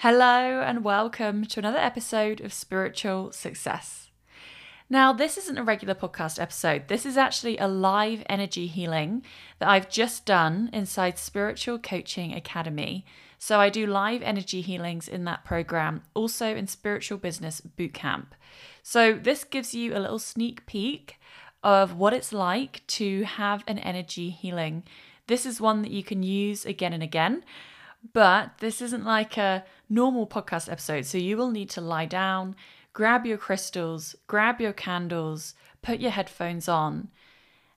Hello, and welcome to another episode of Spiritual Success. Now, this isn't a regular podcast episode. This is actually a live energy healing that I've just done inside Spiritual Coaching Academy. So, I do live energy healings in that program, also in Spiritual Business Bootcamp. So, this gives you a little sneak peek of what it's like to have an energy healing. This is one that you can use again and again. But this isn't like a normal podcast episode. So you will need to lie down, grab your crystals, grab your candles, put your headphones on,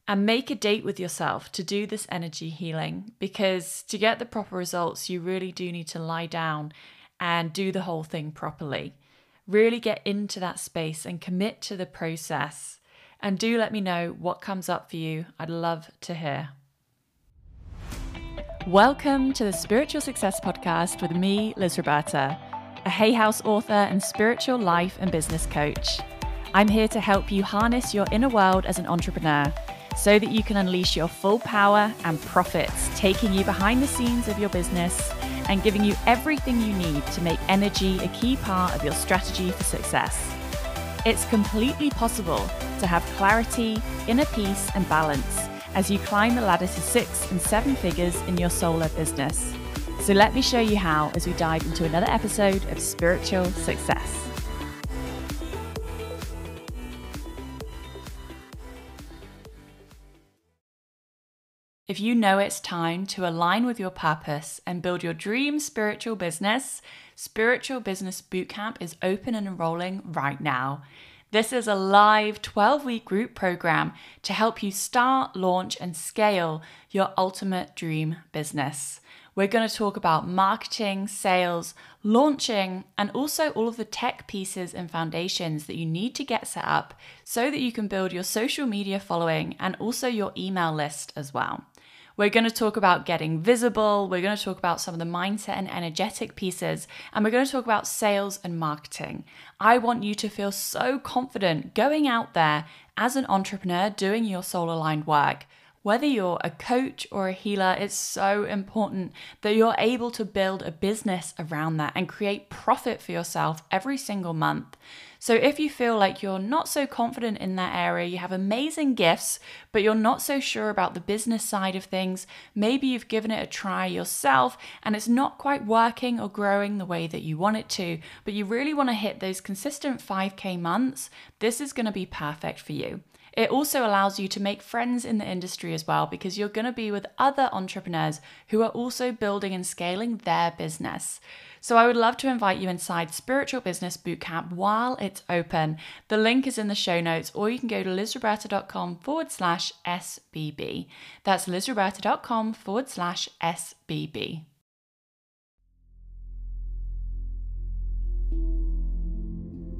and make a date with yourself to do this energy healing. Because to get the proper results, you really do need to lie down and do the whole thing properly. Really get into that space and commit to the process. And do let me know what comes up for you. I'd love to hear. Welcome to the Spiritual Success Podcast with me, Liz Roberta, a Hay House author and spiritual life and business coach. I'm here to help you harness your inner world as an entrepreneur so that you can unleash your full power and profits, taking you behind the scenes of your business and giving you everything you need to make energy a key part of your strategy for success. It's completely possible to have clarity, inner peace, and balance as you climb the ladder to six and seven figures in your solar business. So let me show you how as we dive into another episode of Spiritual Success. If you know it's time to align with your purpose and build your dream spiritual business, Spiritual Business Bootcamp is open and enrolling right now. This is a live 12 week group program to help you start, launch, and scale your ultimate dream business. We're going to talk about marketing, sales, launching, and also all of the tech pieces and foundations that you need to get set up so that you can build your social media following and also your email list as well. We're going to talk about getting visible. We're going to talk about some of the mindset and energetic pieces. And we're going to talk about sales and marketing. I want you to feel so confident going out there as an entrepreneur doing your soul aligned work. Whether you're a coach or a healer, it's so important that you're able to build a business around that and create profit for yourself every single month. So, if you feel like you're not so confident in that area, you have amazing gifts, but you're not so sure about the business side of things, maybe you've given it a try yourself and it's not quite working or growing the way that you want it to, but you really want to hit those consistent 5K months, this is going to be perfect for you. It also allows you to make friends in the industry as well because you're going to be with other entrepreneurs who are also building and scaling their business. So I would love to invite you inside Spiritual Business Bootcamp while it's open. The link is in the show notes, or you can go to lizroberta.com forward slash SBB. That's lizroberta.com forward slash SBB.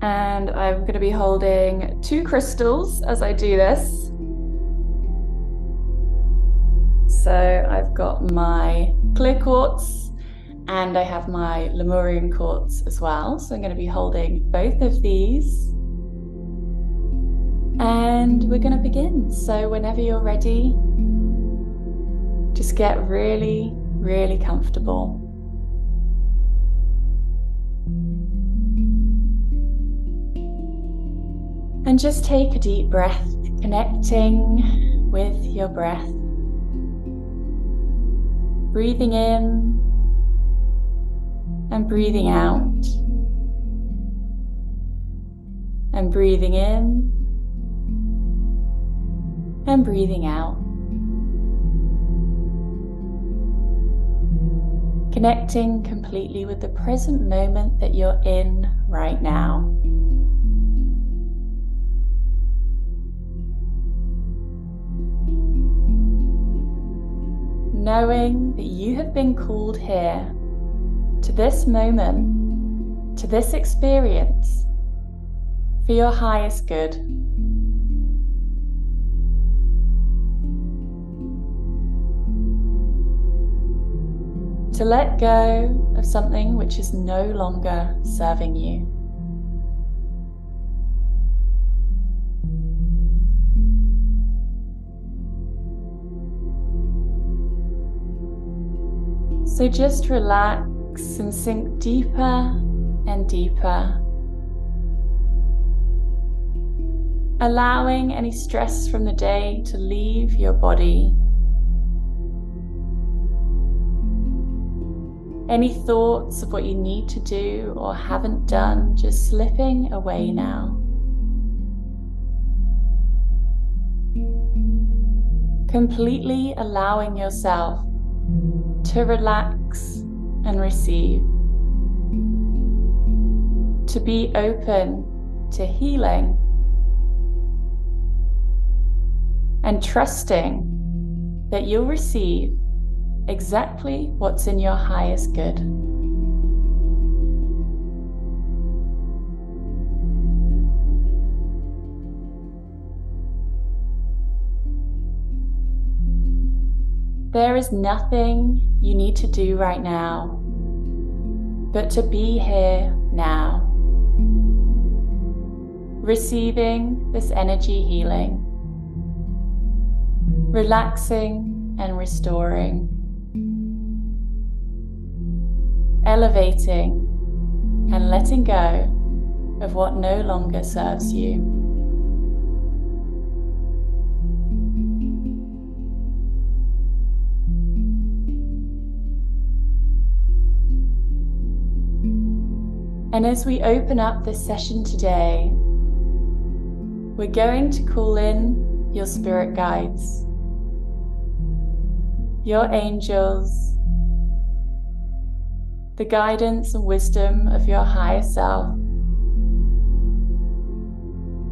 And I'm going to be holding two crystals as I do this. So I've got my clear quartz and I have my Lemurian quartz as well. So I'm going to be holding both of these. And we're going to begin. So whenever you're ready, just get really, really comfortable. And just take a deep breath, connecting with your breath. Breathing in and breathing out. And breathing in and breathing out. Connecting completely with the present moment that you're in right now. Knowing that you have been called here to this moment, to this experience, for your highest good. To let go of something which is no longer serving you. So just relax and sink deeper and deeper. Allowing any stress from the day to leave your body. Any thoughts of what you need to do or haven't done just slipping away now. Completely allowing yourself to relax and receive, to be open to healing, and trusting that you'll receive exactly what's in your highest good. There is nothing you need to do right now but to be here now, receiving this energy healing, relaxing and restoring, elevating and letting go of what no longer serves you. And as we open up this session today, we're going to call in your spirit guides, your angels, the guidance and wisdom of your higher self,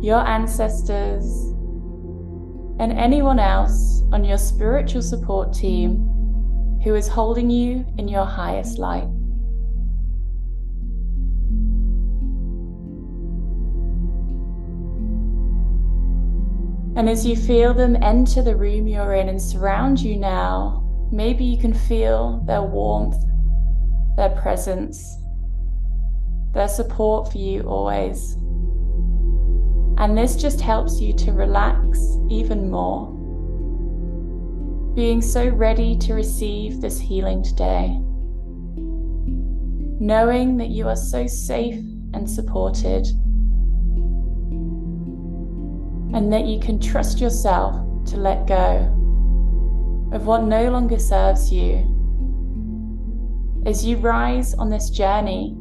your ancestors, and anyone else on your spiritual support team who is holding you in your highest light. And as you feel them enter the room you're in and surround you now, maybe you can feel their warmth, their presence, their support for you always. And this just helps you to relax even more, being so ready to receive this healing today, knowing that you are so safe and supported and that you can trust yourself to let go of what no longer serves you. As you rise on this journey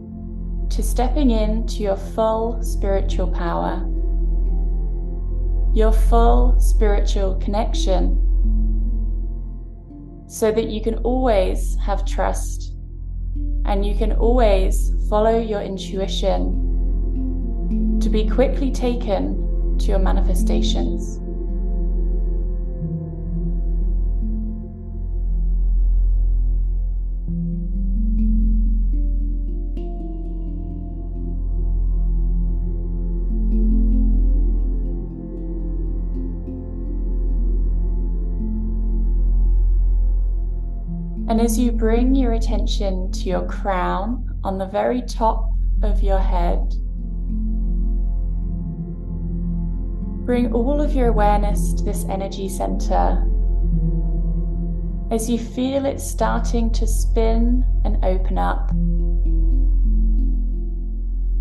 to stepping into your full spiritual power, your full spiritual connection, so that you can always have trust and you can always follow your intuition to be quickly taken to your manifestations. And as you bring your attention to your crown on the very top of your head, Bring all of your awareness to this energy center as you feel it starting to spin and open up.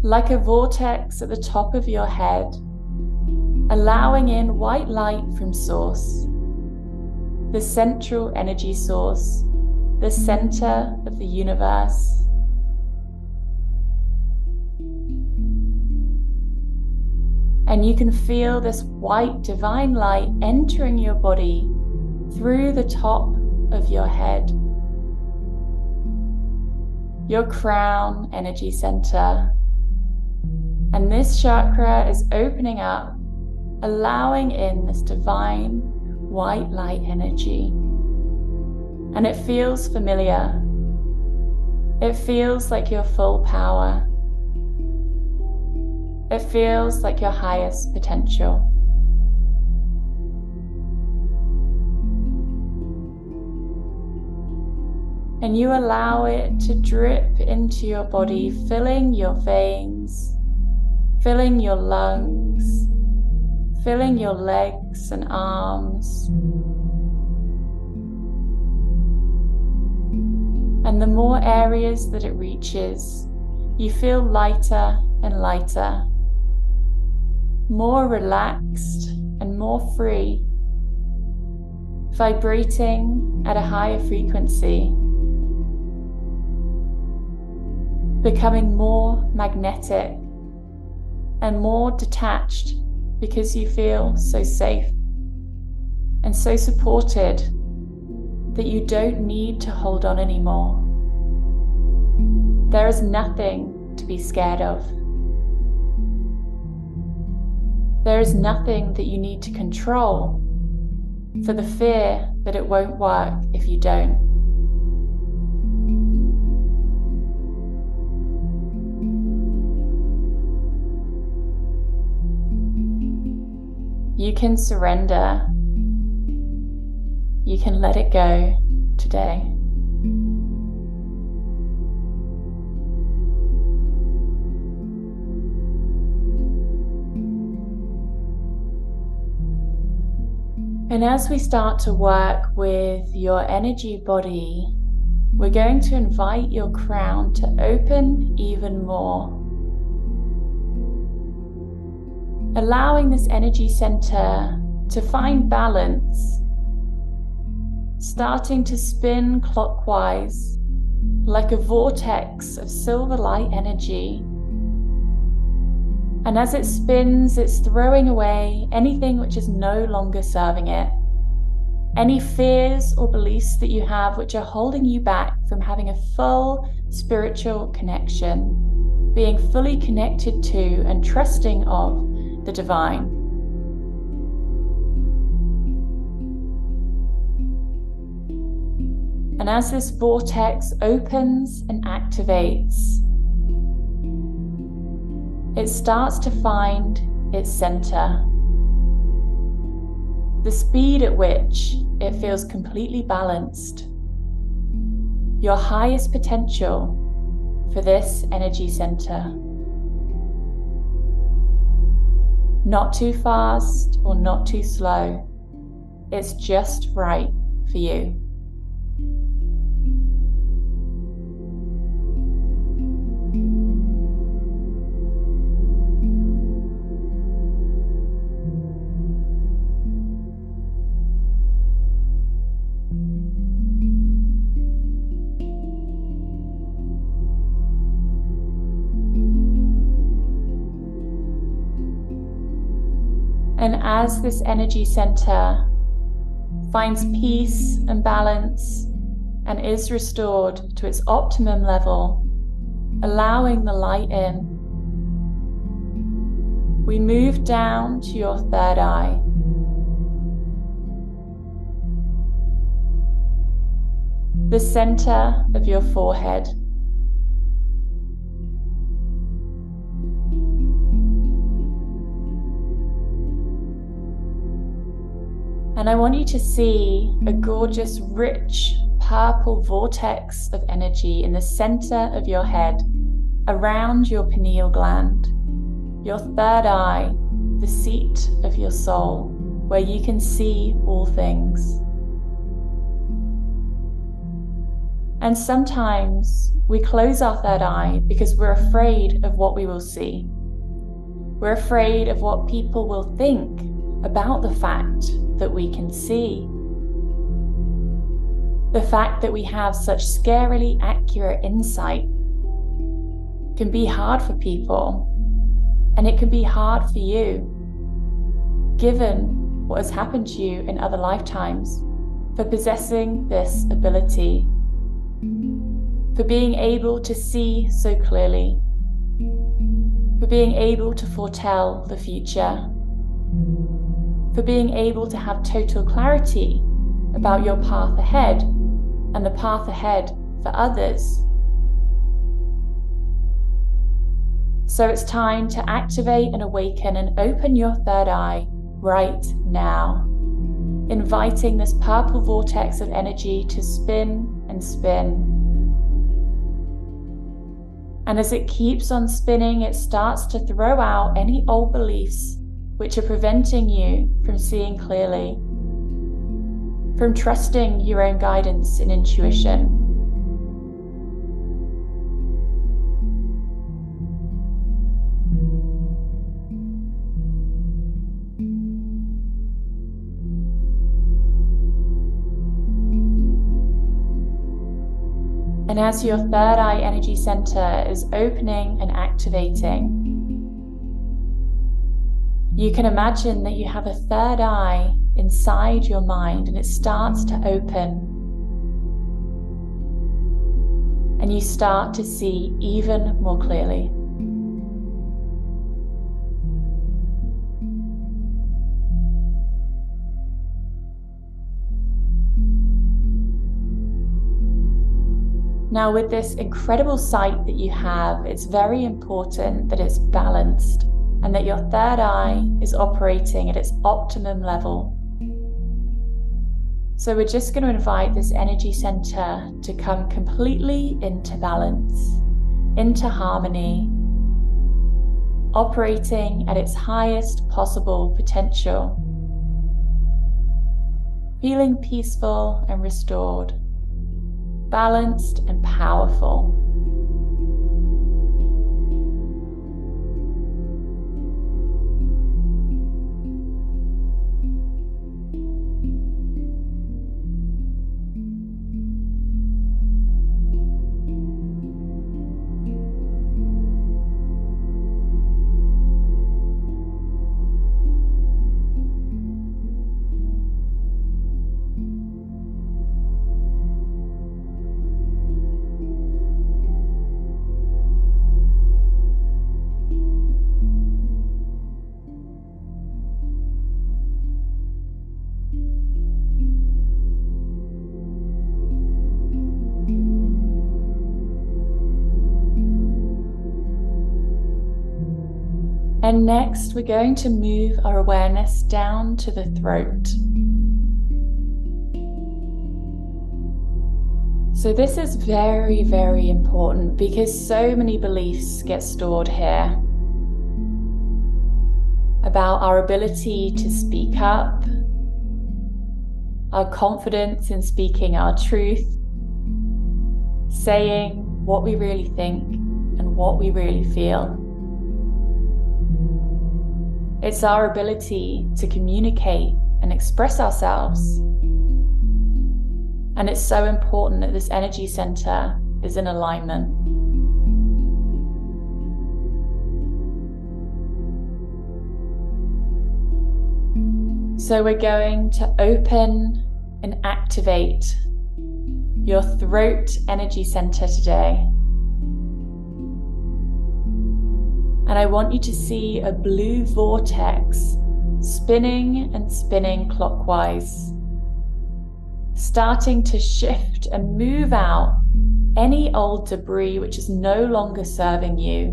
Like a vortex at the top of your head, allowing in white light from Source, the central energy source, the center of the universe. And you can feel this white divine light entering your body through the top of your head. Your crown energy center. And this chakra is opening up, allowing in this divine white light energy. And it feels familiar. It feels like your full power. It feels like your highest potential. And you allow it to drip into your body, filling your veins, filling your lungs, filling your legs and arms. And the more areas that it reaches, you feel lighter and lighter, more relaxed and more free, vibrating at a higher frequency, becoming more magnetic and more detached because you feel so safe and so supported that you don't need to hold on anymore. There is nothing to be scared of. There is nothing that you need to control for the fear that it won't work if you don't. You can surrender. You can let it go today. And as we start to work with your energy body, we're going to invite your crown to open even more. allowing this energy center to find balance, starting to spin clockwise like a vortex of silver light energy. And as it spins, it's throwing away anything which is no longer serving it. Any fears or beliefs that you have which are holding you back from having a full spiritual connection, being fully connected to and trusting of the divine. And as this vortex opens and activates, it starts to find its center. The speed at which it feels completely balanced. Your highest potential for this energy center. Not too fast or not too slow. It's just right for you. As this energy center finds peace and balance and is restored to its optimum level, allowing the light in, we move down to your third eye. The center of your forehead. And I want you to see a gorgeous, rich, purple vortex of energy in the center of your head, around your pineal gland, your third eye, the seat of your soul, where you can see all things. And sometimes we close our third eye because we're afraid of what we will see. We're afraid of what people will think about the fact that we can see. The fact that we have such scarily accurate insight can be hard for people, and it can be hard for you, given what has happened to you in other lifetimes, for possessing this ability, for being able to see so clearly, for being able to foretell the future for being able to have total clarity about your path ahead and the path ahead for others. So it's time to activate and awaken and open your third eye right now, inviting this purple vortex of energy to spin and spin. And as it keeps on spinning, it starts to throw out any old beliefs which are preventing you from seeing clearly, from trusting your own guidance and intuition. And as your third eye energy center is opening and activating, you can imagine that you have a third eye inside your mind and it starts to open. And you start to see even more clearly. Now, with this incredible sight that you have, it's very important that it's balanced and that your third eye is operating at its optimum level. So, we're just going to invite this energy center to come completely into balance, into harmony, operating at its highest possible potential, feeling peaceful and restored balanced and powerful. And next, we're going to move our awareness down to the throat. So, this is very, very important because so many beliefs get stored here about our ability to speak up, our confidence in speaking our truth, saying what we really think and what we really feel. It's our ability to communicate and express ourselves. And it's so important that this energy center is in alignment. So we're going to open and activate your throat energy center today. And I want you to see a blue vortex spinning and spinning clockwise, starting to shift and move out any old debris which is no longer serving you,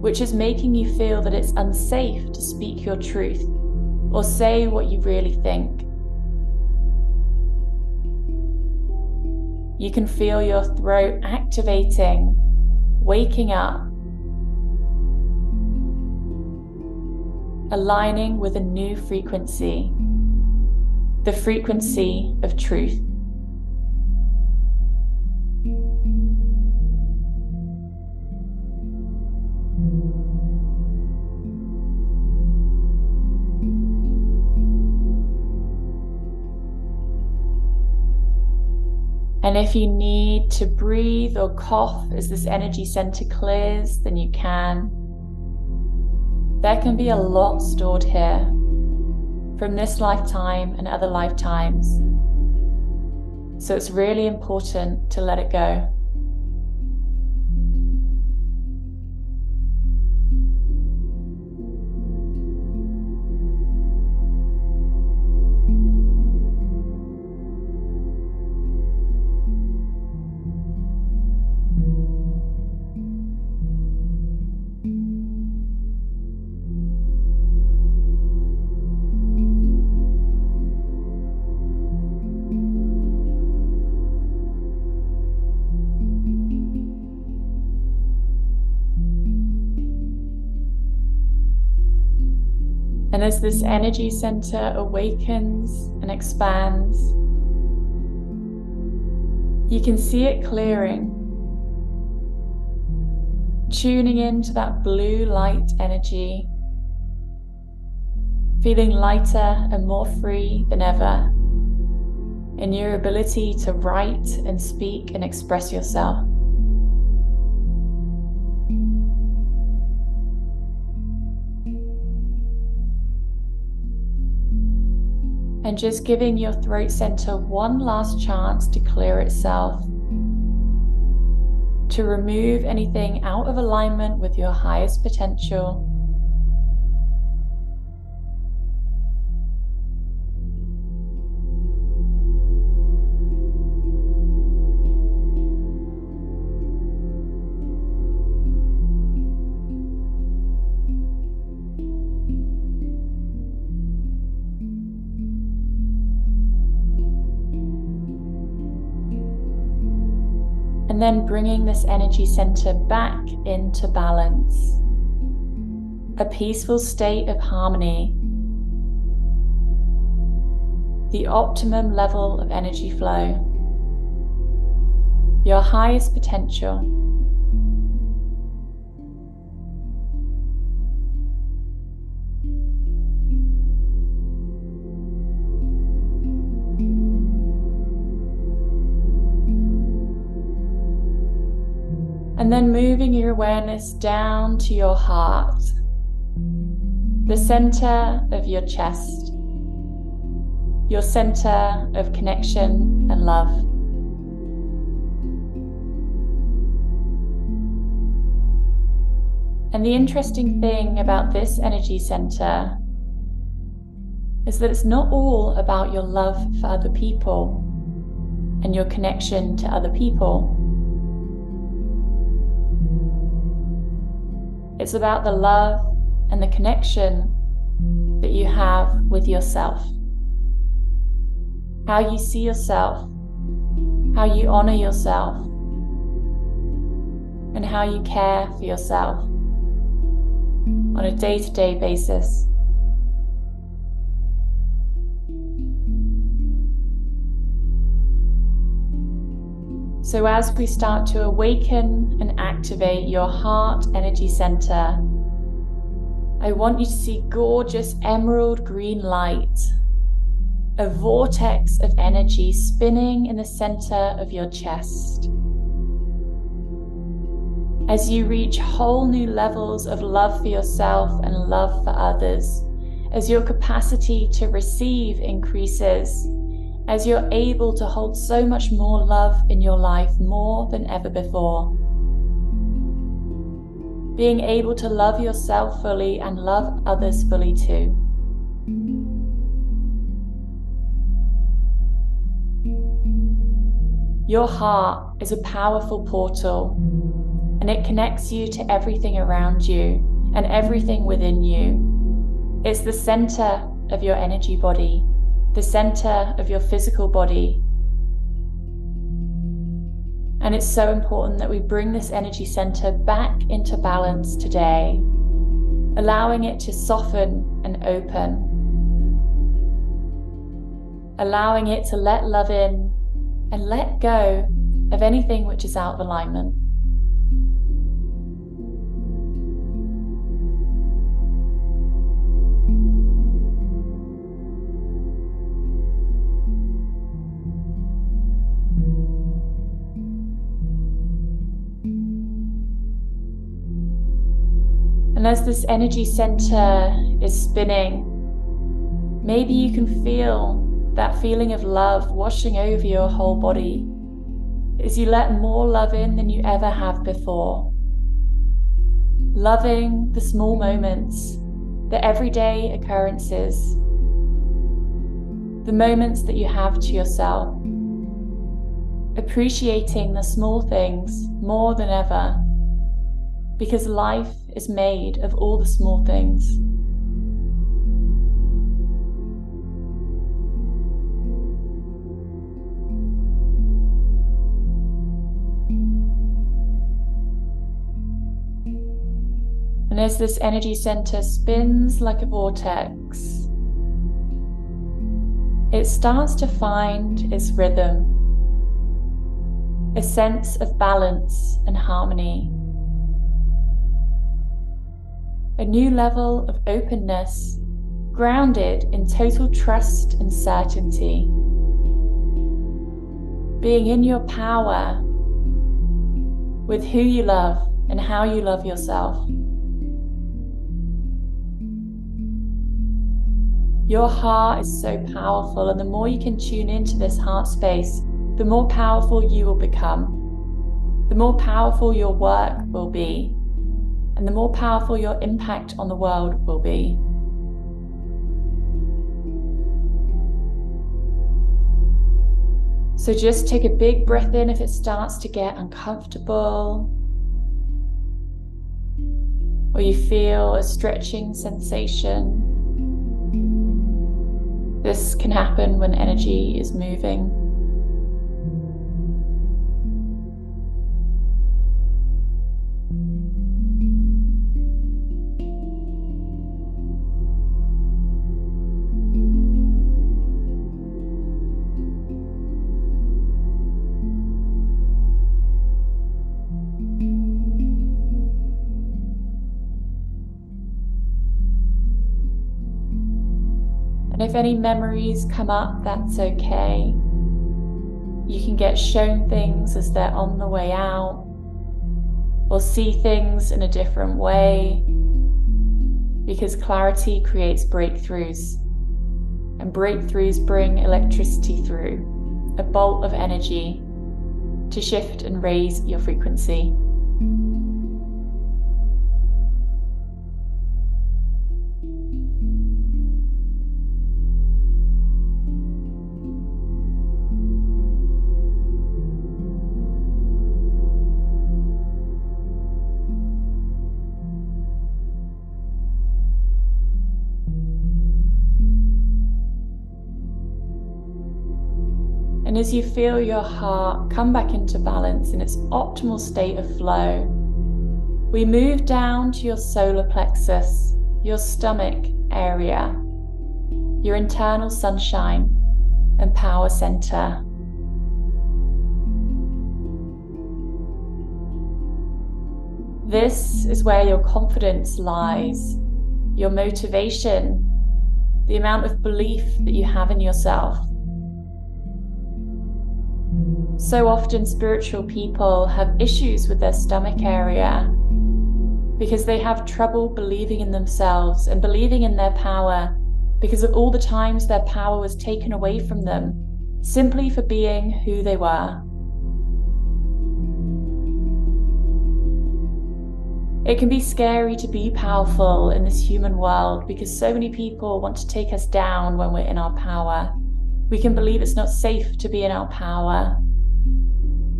which is making you feel that it's unsafe to speak your truth or say what you really think. You can feel your throat activating, waking up, aligning with a new frequency, the frequency of truth. And if you need to breathe or cough as this energy center clears, then you can. There can be a lot stored here from this lifetime and other lifetimes. So it's really important to let it go. As this energy center awakens and expands, you can see it clearing, tuning into that blue light energy, feeling lighter and more free than ever. in your ability to write and speak and express yourself. And just giving your throat center one last chance to clear itself, to remove anything out of alignment with your highest potential. And then bringing this energy center back into balance. A peaceful state of harmony. The optimum level of energy flow. Your highest potential. And then moving your awareness down to your heart, the center of your chest, your center of connection and love. And the interesting thing about this energy center is that it's not all about your love for other people and your connection to other people. It's about the love and the connection that you have with yourself. How you see yourself, how you honor yourself, and how you care for yourself on a day to day basis. So, as we start to awaken and activate your heart energy center, I want you to see gorgeous emerald green light, a vortex of energy spinning in the center of your chest. As you reach whole new levels of love for yourself and love for others, as your capacity to receive increases as you're able to hold so much more love in your life more than ever before. Being able to love yourself fully and love others fully too. Your heart is a powerful portal and it connects you to everything around you and everything within you. It's the center of your energy body the center of your physical body. And it's so important that we bring this energy center back into balance today, allowing it to soften and open, allowing it to let love in and let go of anything which is out of alignment. And as this energy center is spinning, maybe you can feel that feeling of love washing over your whole body as you let more love in than you ever have before. Loving the small moments, the everyday occurrences, the moments that you have to yourself. Appreciating the small things more than ever because life is made of all the small things. And as this energy center spins like a vortex, it starts to find its rhythm, a sense of balance and harmony a new level of openness grounded in total trust and certainty. being in your power with who you love and how you love yourself. Your heart is so powerful, and the more you can tune into this heart space, the more powerful you will become, the more powerful your work will be, and the more powerful your impact on the world will be. So just take a big breath in if it starts to get uncomfortable. Or you feel a stretching sensation. This can happen when energy is moving. Any memories come up, that's okay. You can get shown things as they're on the way out, or see things in a different way, because clarity creates breakthroughs, and breakthroughs bring electricity through, a bolt of energy to shift and raise your frequency. And as you feel your heart come back into balance in its optimal state of flow, we move down to your solar plexus, your stomach area, your internal sunshine and power center. This is where your confidence lies, your motivation, the amount of belief that you have in yourself. So often, spiritual people have issues with their stomach area because they have trouble believing in themselves and believing in their power because of all the times their power was taken away from them simply for being who they were. It can be scary to be powerful in this human world because so many people want to take us down when we're in our power. We can believe it's not safe to be in our power.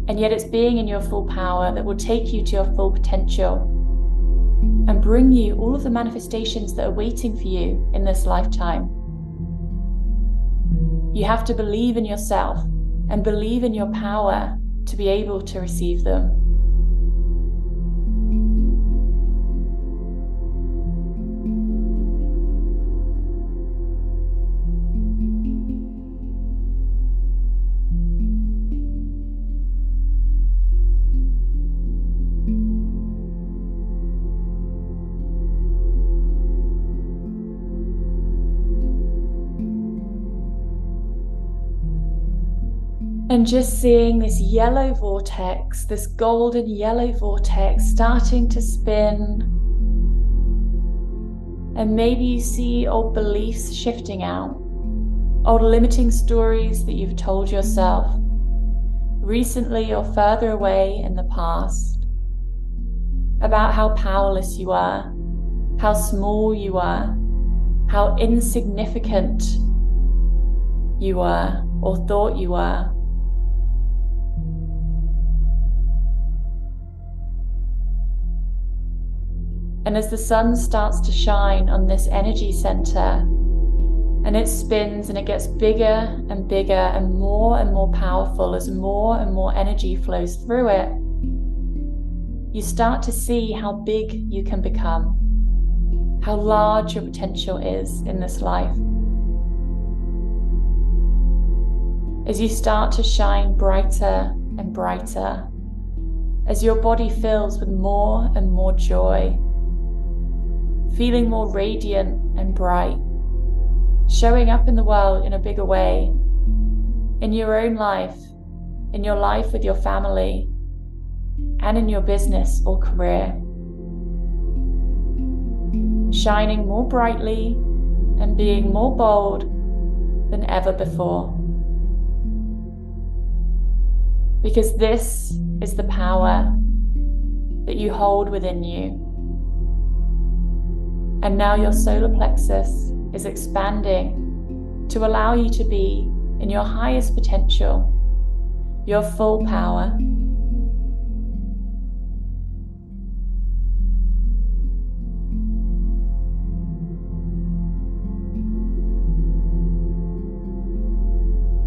And yet, it's being in your full power that will take you to your full potential and bring you all of the manifestations that are waiting for you in this lifetime. You have to believe in yourself and believe in your power to be able to receive them. Just seeing this yellow vortex, this golden yellow vortex starting to spin. And maybe you see old beliefs shifting out, old limiting stories that you've told yourself recently or further away in the past about how powerless you are, how small you are, how insignificant you were or thought you were. And as the sun starts to shine on this energy center, and it spins and it gets bigger and bigger and more and more powerful as more and more energy flows through it, you start to see how big you can become, how large your potential is in this life. As you start to shine brighter and brighter, as your body fills with more and more joy feeling more radiant and bright, showing up in the world in a bigger way, in your own life, in your life with your family and in your business or career. Shining more brightly and being more bold than ever before. Because this is the power that you hold within you. And now your solar plexus is expanding to allow you to be in your highest potential, your full power.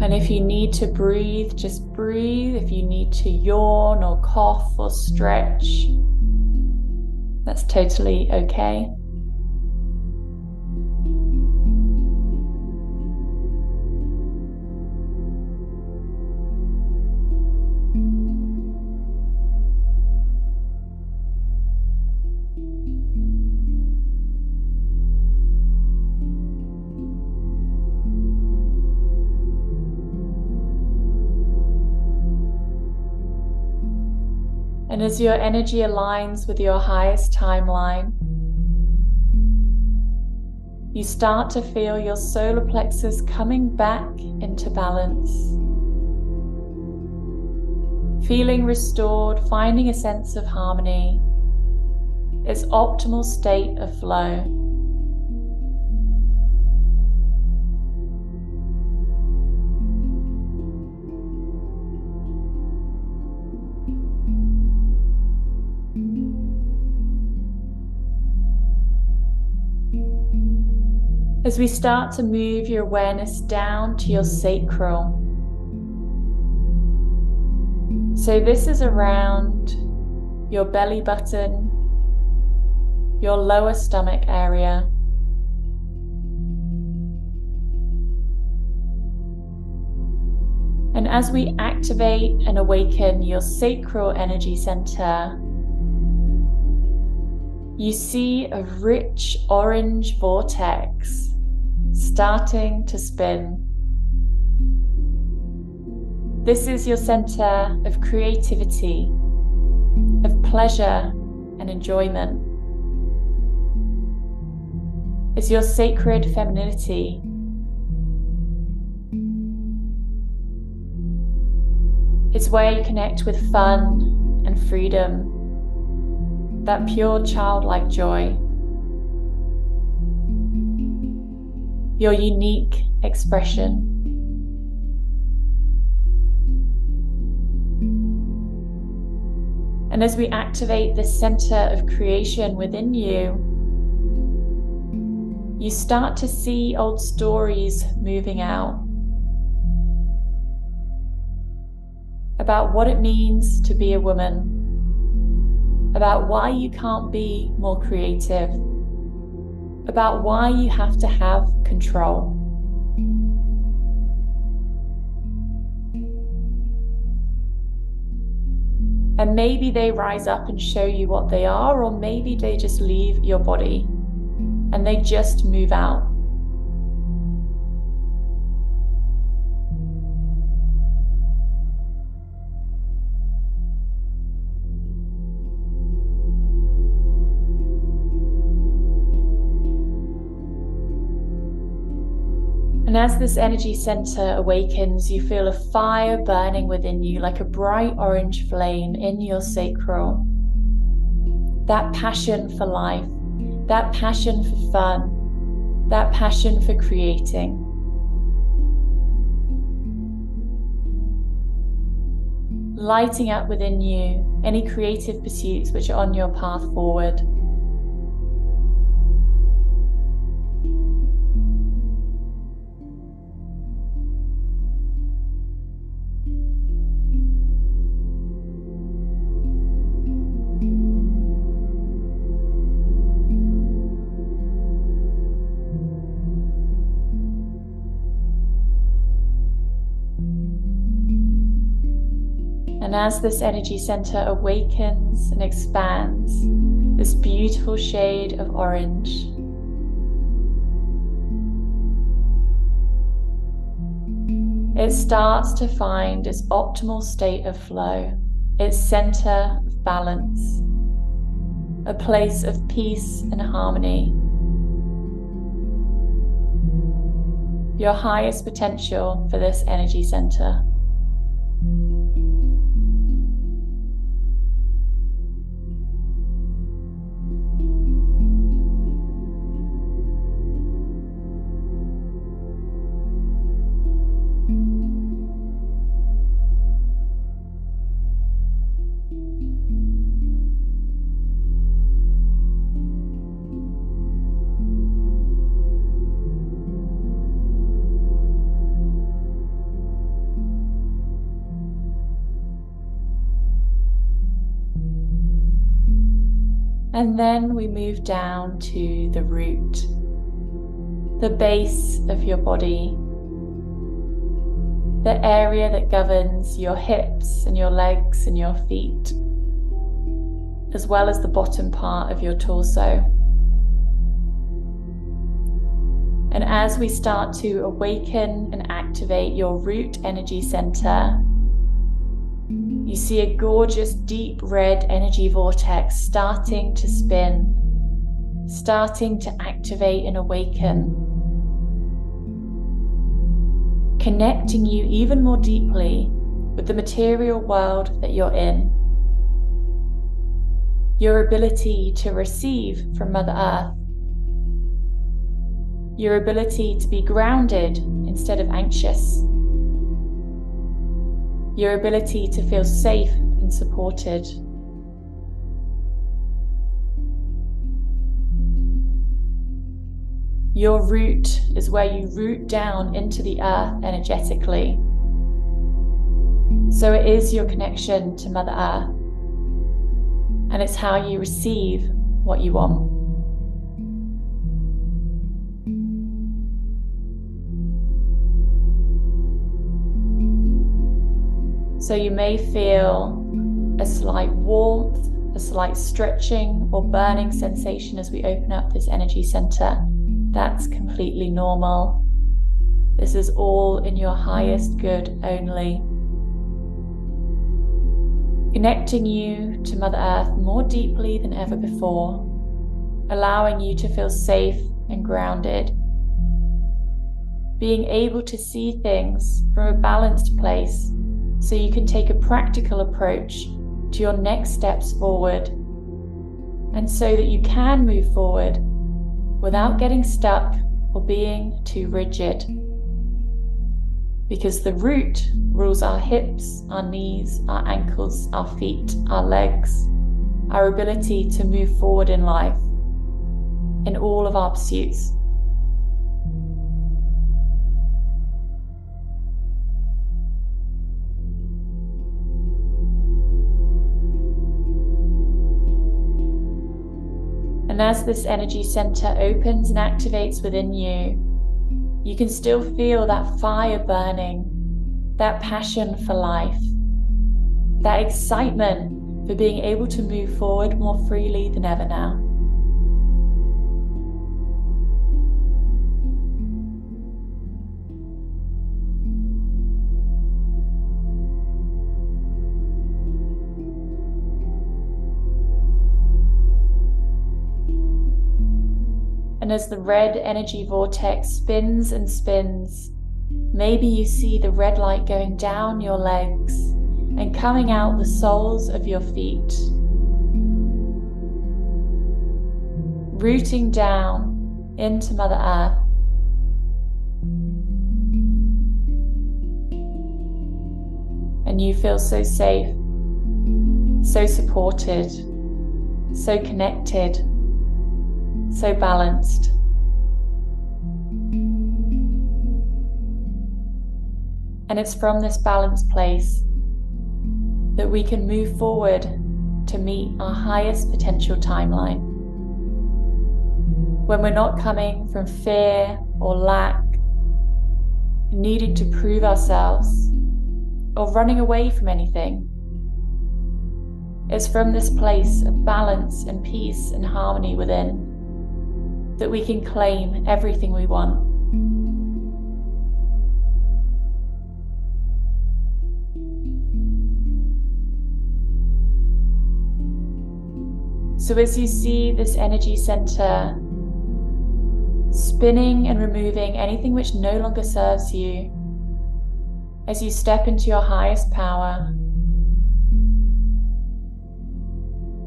And if you need to breathe, just breathe. If you need to yawn or cough or stretch, that's totally okay. And as your energy aligns with your highest timeline, you start to feel your solar plexus coming back into balance. Feeling restored, finding a sense of harmony, its optimal state of flow. As we start to move your awareness down to your sacral. So, this is around your belly button, your lower stomach area. And as we activate and awaken your sacral energy center, you see a rich orange vortex starting to spin. This is your center of creativity, of pleasure and enjoyment. It's your sacred femininity. It's where you connect with fun and freedom, that pure childlike joy. Your unique expression. And as we activate this center of creation within you, you start to see old stories moving out about what it means to be a woman, about why you can't be more creative about why you have to have control. And maybe they rise up and show you what they are, or maybe they just leave your body and they just move out. As this energy center awakens, you feel a fire burning within you like a bright orange flame in your sacral. That passion for life, that passion for fun, that passion for creating. Lighting up within you any creative pursuits which are on your path forward. And as this energy center awakens and expands, this beautiful shade of orange, it starts to find its optimal state of flow, its center of balance, a place of peace and harmony. Your highest potential for this energy center. And then we move down to the root, the base of your body, the area that governs your hips and your legs and your feet, as well as the bottom part of your torso. And as we start to awaken and activate your root energy center, you see a gorgeous deep red energy vortex starting to spin, starting to activate and awaken, connecting you even more deeply with the material world that you're in. Your ability to receive from Mother Earth, your ability to be grounded instead of anxious your ability to feel safe and supported. Your root is where you root down into the earth energetically. So it is your connection to Mother Earth, and it's how you receive what you want. So you may feel a slight warmth, a slight stretching or burning sensation as we open up this energy center. That's completely normal. This is all in your highest good only. Connecting you to Mother Earth more deeply than ever before, allowing you to feel safe and grounded. Being able to see things from a balanced place so you can take a practical approach to your next steps forward, and so that you can move forward without getting stuck or being too rigid. Because the root rules our hips, our knees, our ankles, our feet, our legs, our ability to move forward in life, in all of our pursuits. And as this energy center opens and activates within you, you can still feel that fire burning, that passion for life, that excitement for being able to move forward more freely than ever now. And as the red energy vortex spins and spins, maybe you see the red light going down your legs and coming out the soles of your feet, rooting down into Mother Earth. And you feel so safe, so supported, so connected so balanced. And it's from this balanced place that we can move forward to meet our highest potential timeline. When we're not coming from fear or lack, needing to prove ourselves, or running away from anything. It's from this place of balance and peace and harmony within that we can claim everything we want. So, as you see this energy center spinning and removing anything which no longer serves you, as you step into your highest power,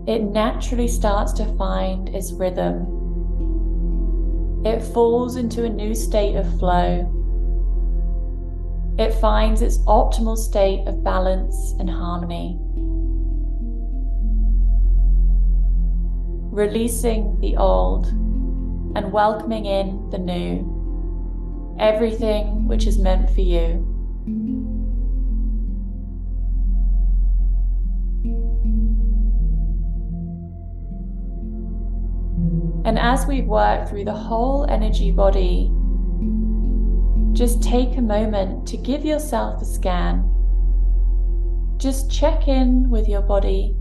it naturally starts to find its rhythm it falls into a new state of flow. It finds its optimal state of balance and harmony. Releasing the old and welcoming in the new, everything which is meant for you. And as we work through the whole energy body, just take a moment to give yourself a scan. Just check in with your body.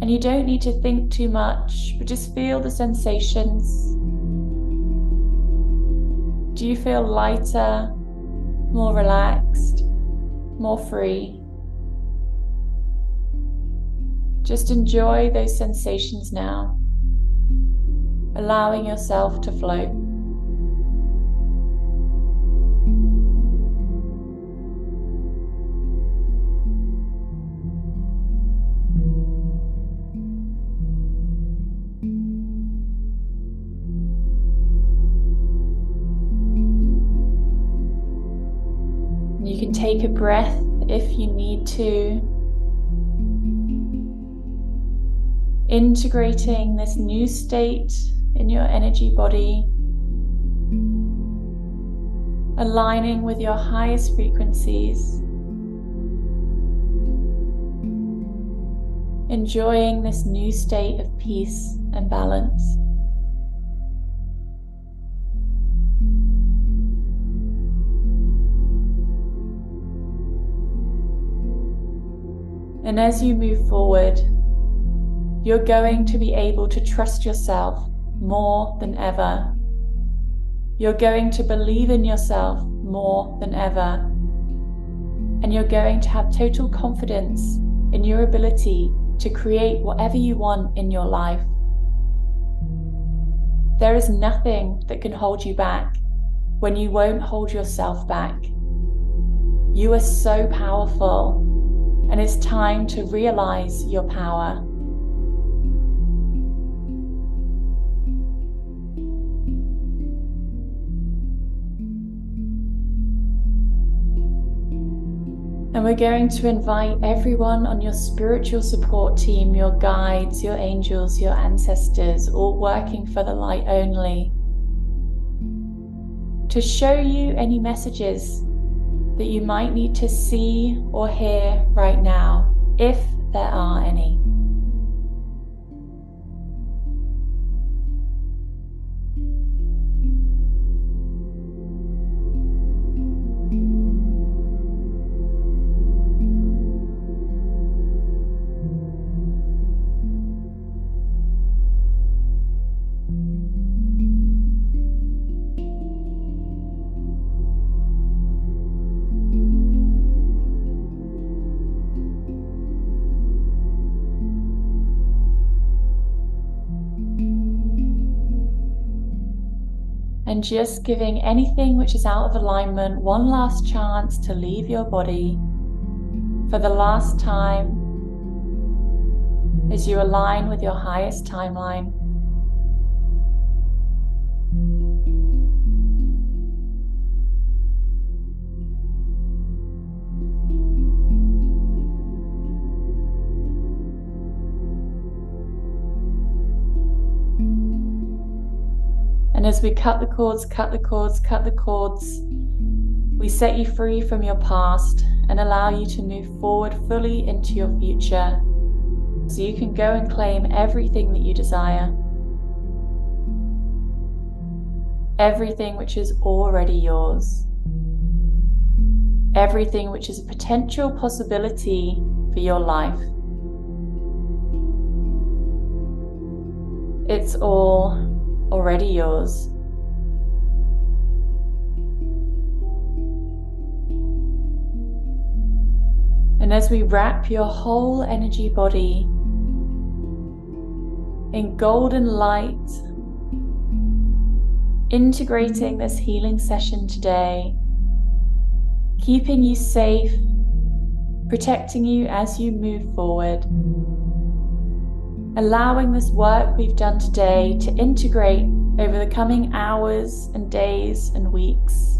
And you don't need to think too much, but just feel the sensations. Do you feel lighter, more relaxed, more free? Just enjoy those sensations now allowing yourself to float. You can take a breath if you need to integrating this new state in your energy body, aligning with your highest frequencies, enjoying this new state of peace and balance. And as you move forward, you're going to be able to trust yourself more than ever. You're going to believe in yourself more than ever. And you're going to have total confidence in your ability to create whatever you want in your life. There is nothing that can hold you back when you won't hold yourself back. You are so powerful, and it's time to realize your power. And we're going to invite everyone on your spiritual support team, your guides, your angels, your ancestors, all working for the light only, to show you any messages that you might need to see or hear right now, if there are any. Just giving anything which is out of alignment one last chance to leave your body for the last time as you align with your highest timeline. And as we cut the cords, cut the cords, cut the cords, we set you free from your past and allow you to move forward fully into your future so you can go and claim everything that you desire. Everything which is already yours. Everything which is a potential possibility for your life. It's all already yours. And as we wrap your whole energy body in golden light, integrating this healing session today, keeping you safe, protecting you as you move forward, allowing this work we've done today to integrate over the coming hours and days and weeks.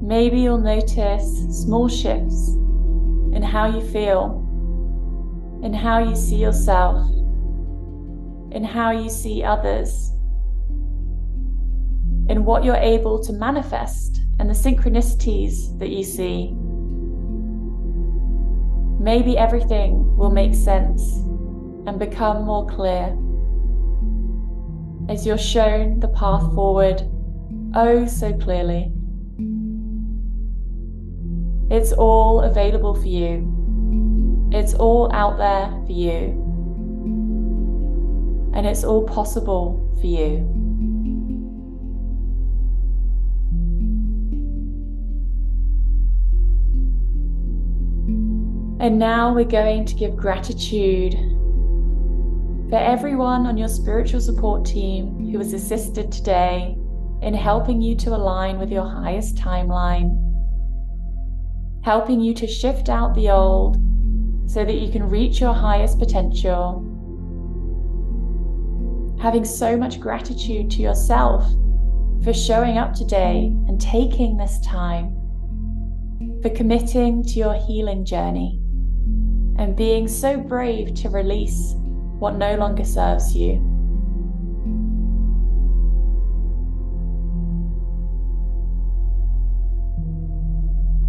Maybe you'll notice small shifts in how you feel, in how you see yourself, in how you see others, in what you're able to manifest and the synchronicities that you see. Maybe everything will make sense and become more clear as you're shown the path forward oh so clearly. It's all available for you. It's all out there for you. And it's all possible for you. And now we're going to give gratitude for everyone on your spiritual support team who has assisted today in helping you to align with your highest timeline helping you to shift out the old so that you can reach your highest potential. Having so much gratitude to yourself for showing up today and taking this time, for committing to your healing journey, and being so brave to release what no longer serves you.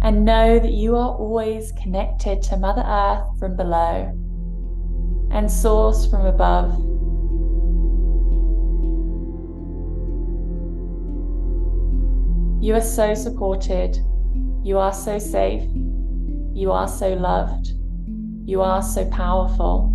and know that you are always connected to Mother Earth from below and Source from above. You are so supported. You are so safe. You are so loved. You are so powerful.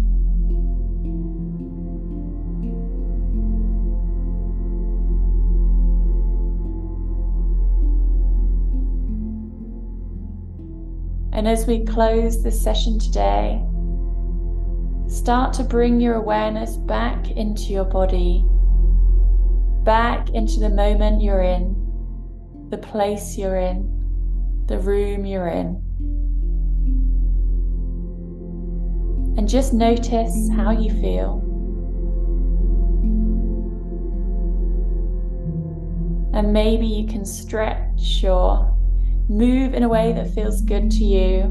And as we close this session today, start to bring your awareness back into your body, back into the moment you're in, the place you're in, the room you're in. And just notice how you feel. And maybe you can stretch or Move in a way that feels good to you.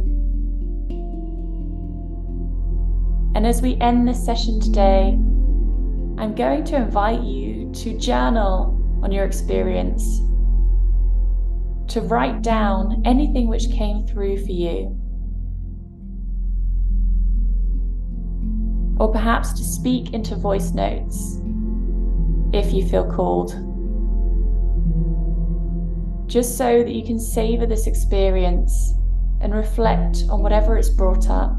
And as we end this session today, I'm going to invite you to journal on your experience, to write down anything which came through for you. Or perhaps to speak into voice notes if you feel called just so that you can savor this experience and reflect on whatever it's brought up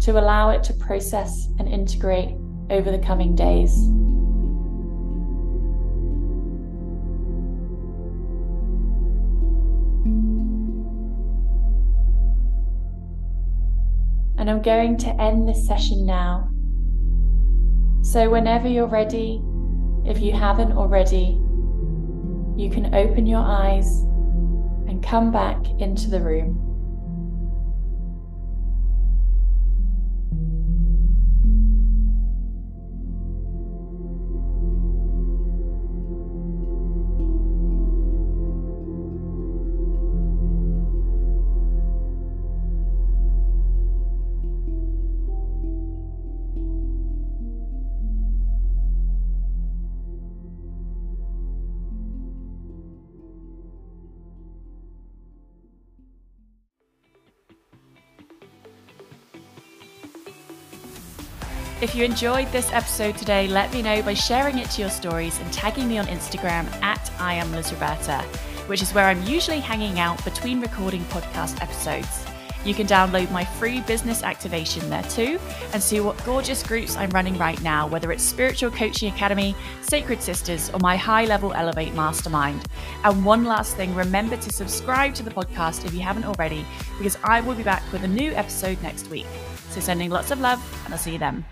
to allow it to process and integrate over the coming days. And I'm going to end this session now. So, whenever you're ready, if you haven't already, you can open your eyes and come back into the room. If you enjoyed this episode today, let me know by sharing it to your stories and tagging me on Instagram at I am Liz Roberta, which is where I'm usually hanging out between recording podcast episodes. You can download my free business activation there too and see what gorgeous groups I'm running right now, whether it's Spiritual Coaching Academy, Sacred Sisters, or my high level Elevate Mastermind. And one last thing remember to subscribe to the podcast if you haven't already, because I will be back with a new episode next week. So, sending lots of love, and I'll see you then.